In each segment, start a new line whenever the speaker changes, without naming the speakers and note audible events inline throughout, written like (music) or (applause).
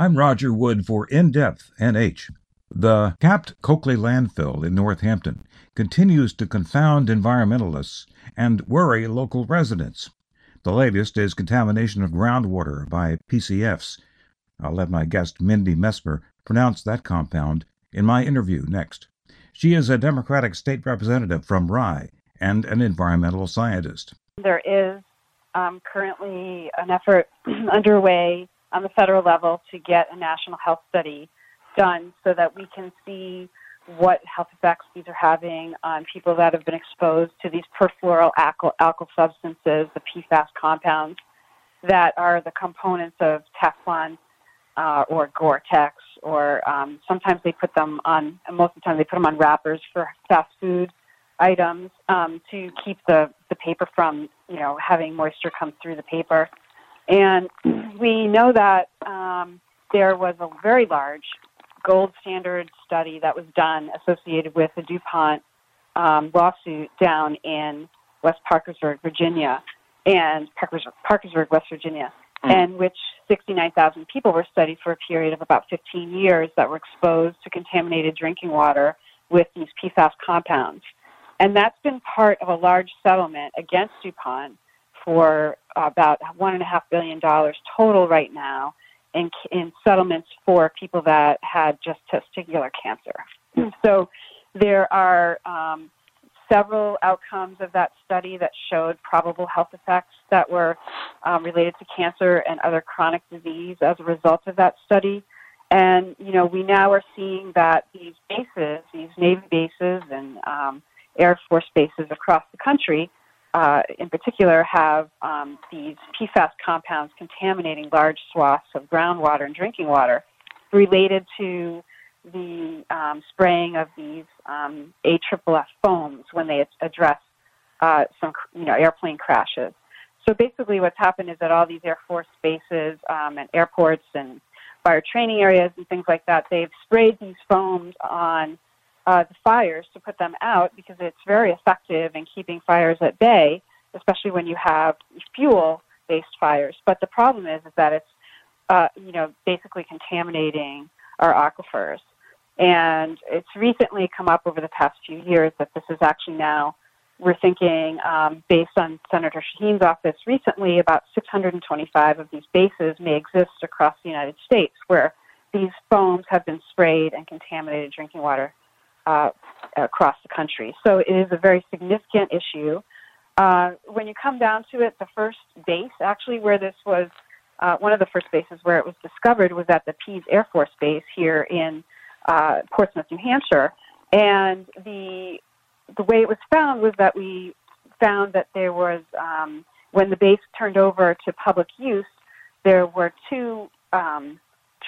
I'm Roger Wood for In Depth NH. The capped Coakley landfill in North Hampton continues to confound environmentalists and worry local residents. The latest is contamination of groundwater by PCFs. I'll let my guest Mindy Messmer pronounce that compound in my interview next. She is a Democratic state representative from Rye and an environmental scientist.
There is um, currently an effort (clears throat) underway on the federal level to get a national health study done so that we can see what health effects these are having on people that have been exposed to these perfluoral alkyl, alkyl substances, the PFAS compounds that are the components of Teflon uh, or Gore-Tex, or um, sometimes they put them on. Most of the time, they put them on wrappers for fast food items um, to keep the the paper from you know having moisture come through the paper. And we know that um, there was a very large gold standard study that was done associated with the DuPont um, lawsuit down in West Parkersburg, Virginia, and Parkersburg, Parkersburg West Virginia, mm. and which 69,000 people were studied for a period of about 15 years that were exposed to contaminated drinking water with these PFAS compounds. And that's been part of a large settlement against DuPont for about $1.5 billion total right now in, in settlements for people that had just testicular cancer. (clears throat) so there are um, several outcomes of that study that showed probable health effects that were um, related to cancer and other chronic disease as a result of that study. And, you know, we now are seeing that these bases, these Navy bases and um, Air Force bases across the country, uh, in particular, have um, these PFAS compounds contaminating large swaths of groundwater and drinking water related to the um, spraying of these um, AFFF foams when they address uh, some you know airplane crashes. So basically, what's happened is that all these Air Force bases um, and airports and fire training areas and things like that, they've sprayed these foams on uh, the fires to put them out because it's very effective in keeping fires at bay, especially when you have fuel-based fires. But the problem is, is that it's uh, you know basically contaminating our aquifers. And it's recently come up over the past few years that this is actually now we're thinking, um, based on Senator Shaheen's office recently, about 625 of these bases may exist across the United States where these foams have been sprayed and contaminated drinking water uh, across the country. So it is a very significant issue. Uh, when you come down to it, the first base, actually, where this was uh, one of the first bases where it was discovered was at the Pease Air Force Base here in uh, Portsmouth, New Hampshire. And the the way it was found was that we found that there was um, when the base turned over to public use, there were two um,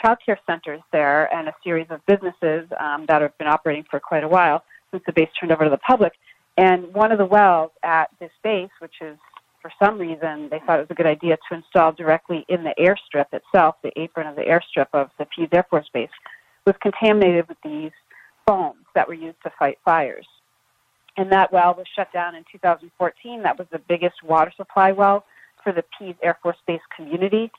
child care centers there and a series of businesses um, that have been operating for quite a while since the base turned over to the public. And one of the wells at this base, which is for some reason they thought it was a good idea to install directly in the airstrip itself, the apron of the airstrip of the Pease Air Force Base, was contaminated with these foams that were used to fight fires. And that well was shut down in 2014. That was the biggest water supply well for the Pease Air Force Base community.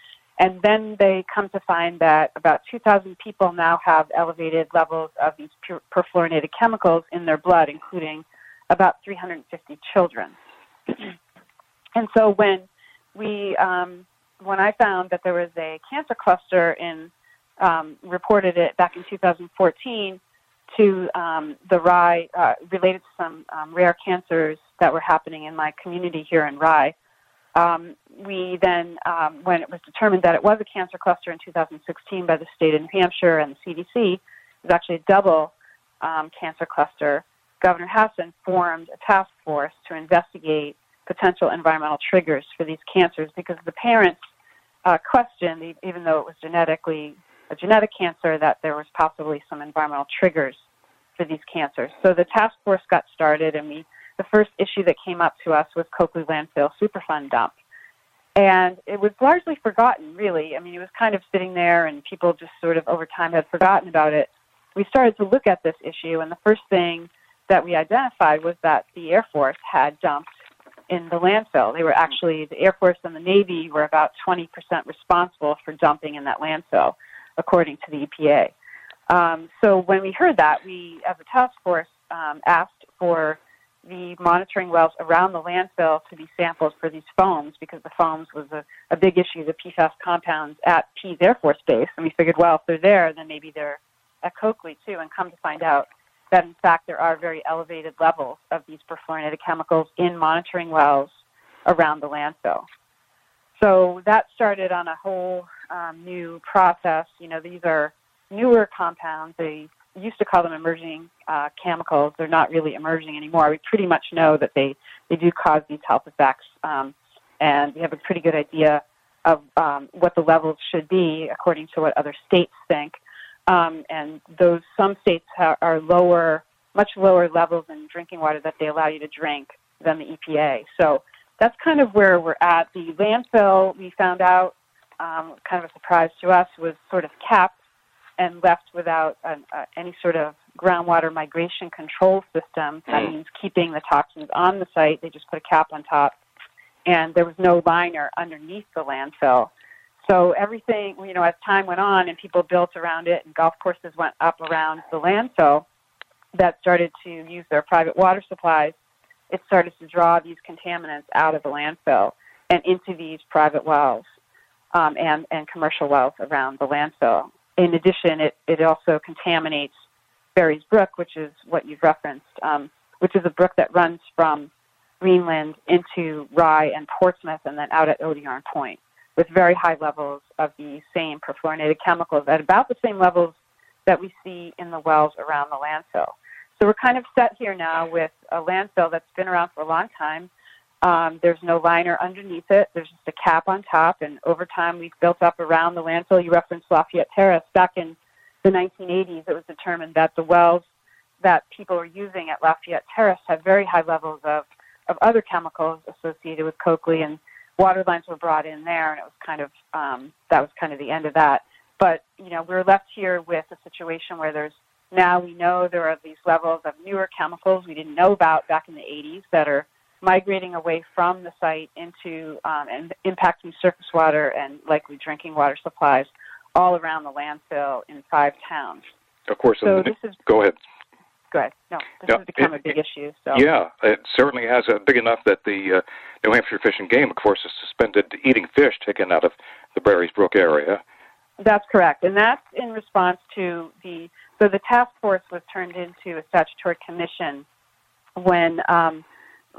And then they come to find that about 2,000 people now have elevated levels of these perfluorinated chemicals in their blood, including about 350 children. (clears throat) and so when we, um, when I found that there was a cancer cluster in, um, reported it back in 2014 to um, the Rye, uh, related to some um, rare cancers that were happening in my community here in Rye. Um, we then, um, when it was determined that it was a cancer cluster in 2016 by the state of New Hampshire and the CDC, it was actually a double um, cancer cluster. Governor Hassan formed a task force to investigate potential environmental triggers for these cancers because the parents uh, questioned, even though it was genetically a genetic cancer, that there was possibly some environmental triggers for these cancers. So the task force got started, and we the first issue that came up to us was Coakley Landfill Superfund dump. And it was largely forgotten, really. I mean, it was kind of sitting there, and people just sort of over time had forgotten about it. We started to look at this issue, and the first thing that we identified was that the Air Force had dumped in the landfill. They were actually, the Air Force and the Navy were about 20% responsible for dumping in that landfill. according to the EPA. Um, so when we heard that, we, as a task force, um, asked for the monitoring wells around the landfill to be sampled for these foams because the foams was a, a big issue, the PFAS compounds at Pease Air Force Base. And we figured, well, if they're there, then maybe they're at Coakley too. And come to find out that, in fact, there are very elevated levels of these perfluorinated chemicals in monitoring wells around the landfill. So that started on a whole um, new process. You know, these are newer compounds. They used to call them emerging uh, chemicals. They're not really emerging anymore. We pretty much know that they, they do cause these health effects, um, and we have a pretty good idea of um, what the levels should be according to what other states think. Um, and those some states ha- are lower, much lower levels in drinking water that they allow you to drink than the EPA. So that's kind of where we're at. The landfill, we found out, um, kind of a surprise to us, was sort of capped and left without an, uh, any sort of groundwater migration control system. That mm. means keeping the toxins on the site. They just put a cap on top, and there was no liner underneath the landfill. So everything, you know, as time went on and people built around it, and golf courses went up around the landfill that started to use their private water supplies, it started to draw these contaminants out of the landfill and into these private wells um, and, and commercial wells around the landfill in addition, it, it also contaminates Berry's Brook, which is what you've referenced, um, which is a brook that runs from Greenland into Rye and Portsmouth and then out at Odiorne Point with very high levels of the same perfluorinated chemicals at about the same levels that we see in the wells around the landfill. So we're kind of set here now with a landfill that's been around for a long time um, there's no liner underneath it. There's just a cap on top, and over time we've built up around the landfill. You referenced Lafayette Terrace. Back in the 1980s, it was determined that the wells that people were using at Lafayette Terrace had very high levels of, of other chemicals associated with Coakley, and water lines were brought in there, and it was kind of um, that was kind of the end of that. But you know, we're left here with a situation where there's now we know there are these levels of newer chemicals we didn't know about back in the 80s that are migrating away from the site into um, and impacting surface water and likely drinking water supplies all around the landfill in five towns.
Of course.
So this is,
go ahead.
Go ahead. No, this yeah, has become it, a big issue. So.
Yeah, it certainly has. A big enough that the uh, New Hampshire Fish and Game, of course, has suspended eating fish taken out of the Berry's Brook area.
That's correct, and that's in response to the so the task force was turned into a statutory commission when um,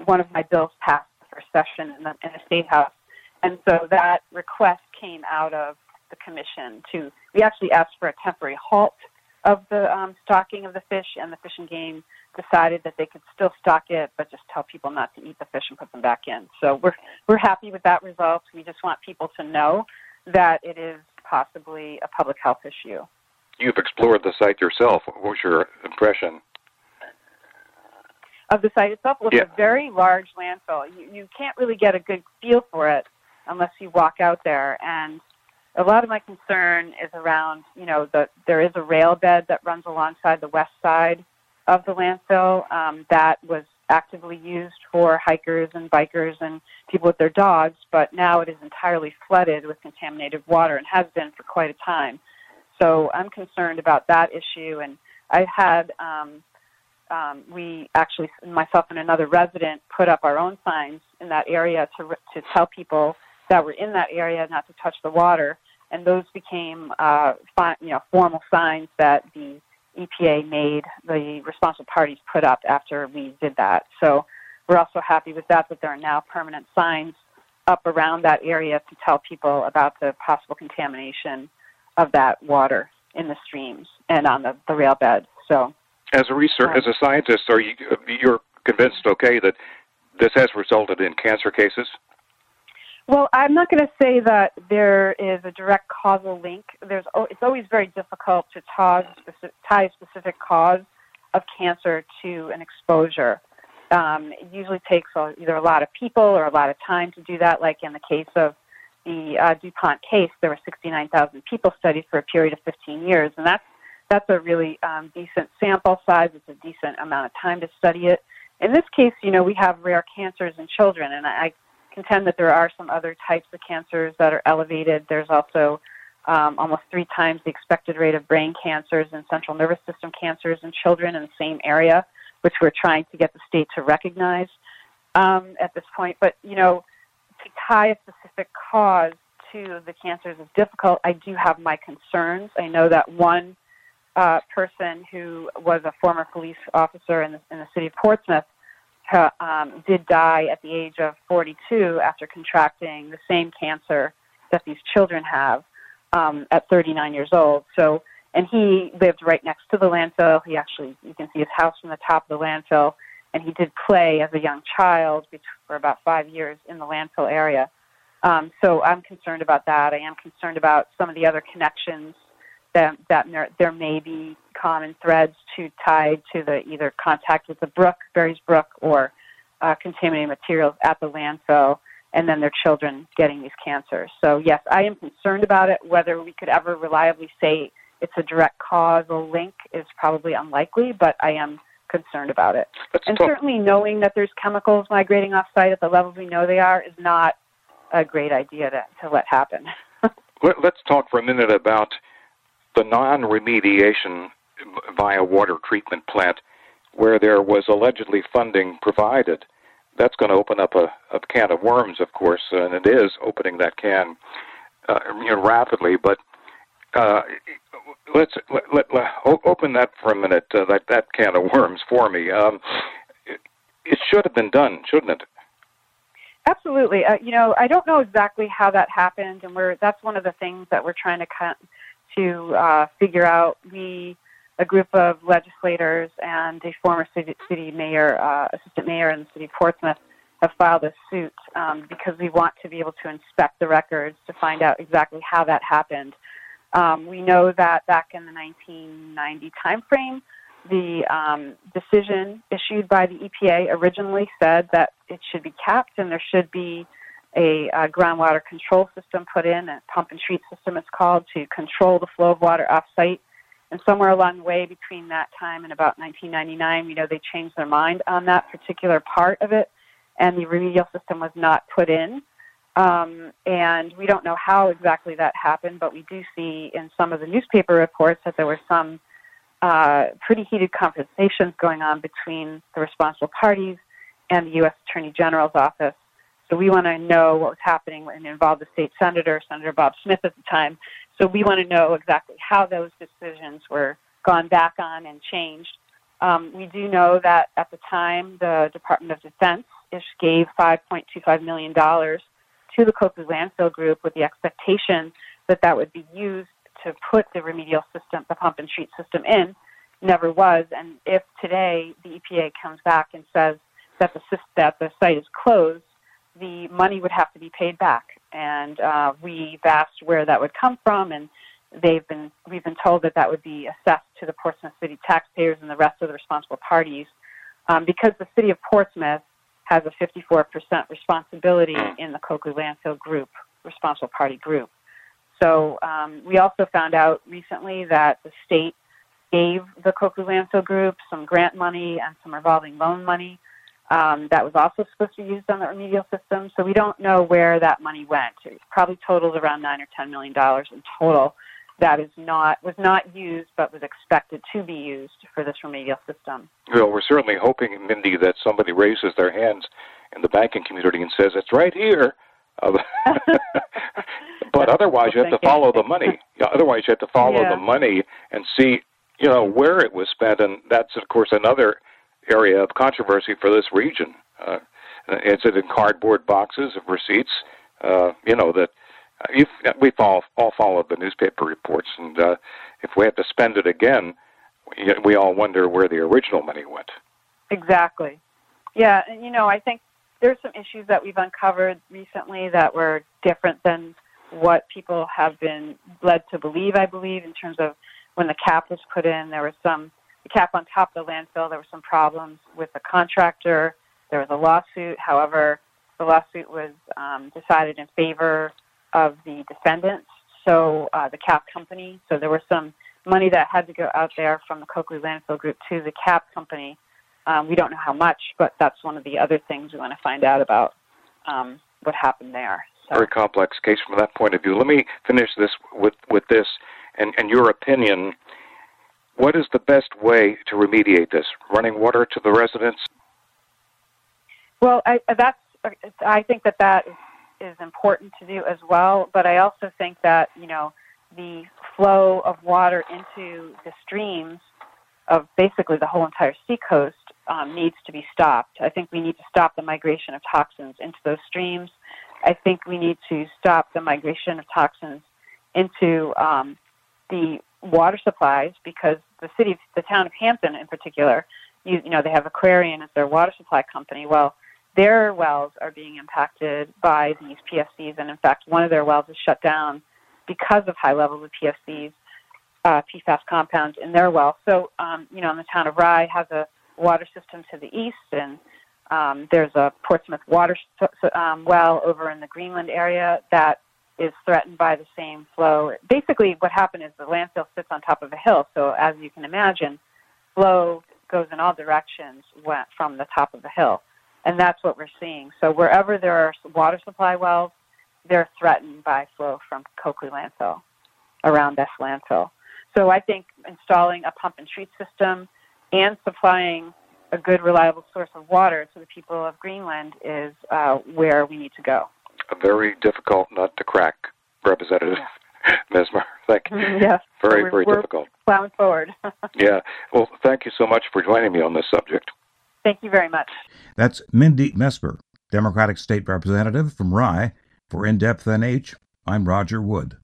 one of my bills passed the first session in the, in the state house, and so that request came out of the commission to. We actually asked for a temporary halt of the um, stocking of the fish, and the Fish and Game decided that they could still stock it, but just tell people not to eat the fish and put them back in. So we're we're happy with that result. We just want people to know that it is possibly a public health issue.
You've explored the site yourself. What was your impression?
of the site itself. Well,
yeah.
it's a very large landfill. You, you can't really get a good feel for it unless you walk out there. And a lot of my concern is around, you know, the, there is a rail bed that runs alongside the west side of the landfill um, that was actively used for hikers and bikers and people with their dogs, but now it is entirely flooded with contaminated water and has been for quite a time. So I'm concerned about that issue. And I had um, um, we actually, myself and another resident, put up our own signs in that area to to tell people that were in that area not to touch the water, and those became, uh, fi- you know, formal signs that the EPA made the responsible parties put up after we did that. So we're also happy with that that there are now permanent signs up around that area to tell people about the possible contamination of that water in the streams and on the, the rail bed. So
as a research, right. as a scientist, are you you're convinced, okay, that this has resulted in cancer cases?
Well, I'm not going to say that there is a direct causal link. There's it's always very difficult to tie, tie a specific cause of cancer to an exposure. Um, it usually takes either a lot of people or a lot of time to do that. Like in the case of the uh, DuPont case, there were 69,000 people studied for a period of 15 years, and that's that's a really um, decent sample size. It's a decent amount of time to study it. In this case, you know, we have rare cancers in children, and I contend that there are some other types of cancers that are elevated. There's also um, almost three times the expected rate of brain cancers and central nervous system cancers in children in the same area, which we're trying to get the state to recognize um, at this point. But, you know, to tie a specific cause to the cancers is difficult. I do have my concerns. I know that one uh, person who was a former police officer in the, in the city of Portsmouth um, did die at the age of 42 after contracting the same cancer that these children have um, at 39 years old. So, and he lived right next to the landfill. He actually, you can see his house from the top of the landfill, and he did play as a young child for about five years in the landfill area. Um, so I'm concerned about that. I am concerned about some of the other connections that, that there, there may be common threads to tie to the either contact with the brook, Berry's Brook, or uh, contaminated materials at the landfill, and then their children getting these cancers. So yes, I am concerned about it. Whether we could ever reliably say it's a direct causal link is probably unlikely, but I am concerned about it.
Let's
and
talk-
certainly knowing that there's chemicals migrating off site at the levels we know they are is not a great idea to, to let happen. (laughs)
Let's talk for a minute about the non-remediation via water treatment plant, where there was allegedly funding provided. That's going to open up a, a can of worms, of course, and it is opening that can uh, you know, rapidly. But uh, let's let, let, let, open that for a minute. Uh, that that can of worms for me. Um, it, it should have been done, shouldn't it?
Absolutely. Uh, you know, I don't know exactly how that happened, and we're that's one of the things that we're trying to to uh, figure out. We, a group of legislators and a former city, city mayor, uh, assistant mayor in the city of Portsmouth, have filed a suit um, because we want to be able to inspect the records to find out exactly how that happened. Um, we know that back in the 1990 timeframe, the um, decision issued by the EPA originally said that it should be capped and there should be a, a groundwater control system put in, a pump and treat system it's called, to control the flow of water off site. And somewhere along the way between that time and about 1999, you know, they changed their mind on that particular part of it, and the remedial system was not put in. Um, and we don't know how exactly that happened, but we do see in some of the newspaper reports that there were some uh, pretty heated conversations going on between the responsible parties and the U.S. Attorney General's office so we want to know what was happening and involved the state senator, Senator Bob Smith at the time. So we want to know exactly how those decisions were gone back on and changed. Um, we do know that at the time the Department of Defense gave $5.25 million to the Coakley Landfill Group with the expectation that that would be used to put the remedial system, the pump and treat system in. Never was. And if today the EPA comes back and says that the, that the site is closed, the money would have to be paid back. And uh, we've asked where that would come from, and they've been we've been told that that would be assessed to the Portsmouth City taxpayers and the rest of the responsible parties, um, because the City of Portsmouth has a 54% responsibility in the Coakley Landfill Group responsible party group. So um, we also found out recently that the state gave the Coakley Landfill Group some grant money and some revolving loan money um, that was also supposed to be used on the remedial system. So we don't know where that money went. It probably totaled around nine or ten million dollars in total. That is not was not used, but was expected to be used for this remedial system.
Well, we're certainly hoping, Mindy, that somebody raises their hands in the banking community and says it's right here. Uh, (laughs) but otherwise, you have to follow the money. Otherwise, you have to follow
yeah.
the money and see, you know, where it was spent, and that's of course another area of controversy for this region. Uh, it's in cardboard boxes of receipts. Uh, you know that uh, you've, we've all all followed the newspaper reports, and uh, if we have to spend it again, we, we all wonder where the original money went.
Exactly. Yeah, and you know, I think there's some issues that we've uncovered recently that were different than what people have been led to believe. I believe in terms of when the cap was put in, there was some cap on top of the landfill. There were some problems with the contractor. There was a lawsuit. However, the lawsuit was um, decided in favor of the defendants, so uh, the cap company. So there was some money that had to go out there from the Coakley Landfill Group to the cap company. Um, we don't know how much, but that's one of the other things we want to find out about um, what happened there. So.
Very complex case from that point of view. Let me finish this with, with this and, and your opinion. What is the best way to remediate this? Running water to the residents?
Well, I, that's I think that that is, is important to do as well. But I also think that you know the flow of water into the streams of basically the whole entire seacoast um, needs to be stopped. I think we need to stop the migration of toxins into those streams. I think we need to stop the migration of toxins into um, the water supplies because the city, the town of Hampton in particular, you, you know, they have Aquarion as their water supply company. Well, their wells are being impacted by these PFCs, and in fact, one of their wells is shut down because of high levels of PFCs, uh, PFAS compounds in their well. So, um, you know, in the town of Rye has a water system to the east, and um, there's a Portsmouth water um, well over in the Greenland area that is threatened by the same flow. Basically, what happened is the landfill sits on top of a hill, so as you can imagine, flow goes in all directions from the top of the hill, and that's what we're seeing. So wherever there are water supply wells, they're threatened by flow from Coakley landfill around this landfill. So I think installing a pump and treat system and supplying a good, reliable source of water to the people of Greenland is uh, where we need to go.
A very difficult nut to crack, Representative yeah. (laughs) Messmer. Thank you. Mm-hmm.
Yes.
Very, very
we're
difficult.
Plowing forward. (laughs)
yeah. Well, thank you so much for joining me on this subject.
Thank you very much.
That's Mindy Messmer, Democratic State Representative from Rye. For In Depth NH, I'm Roger Wood.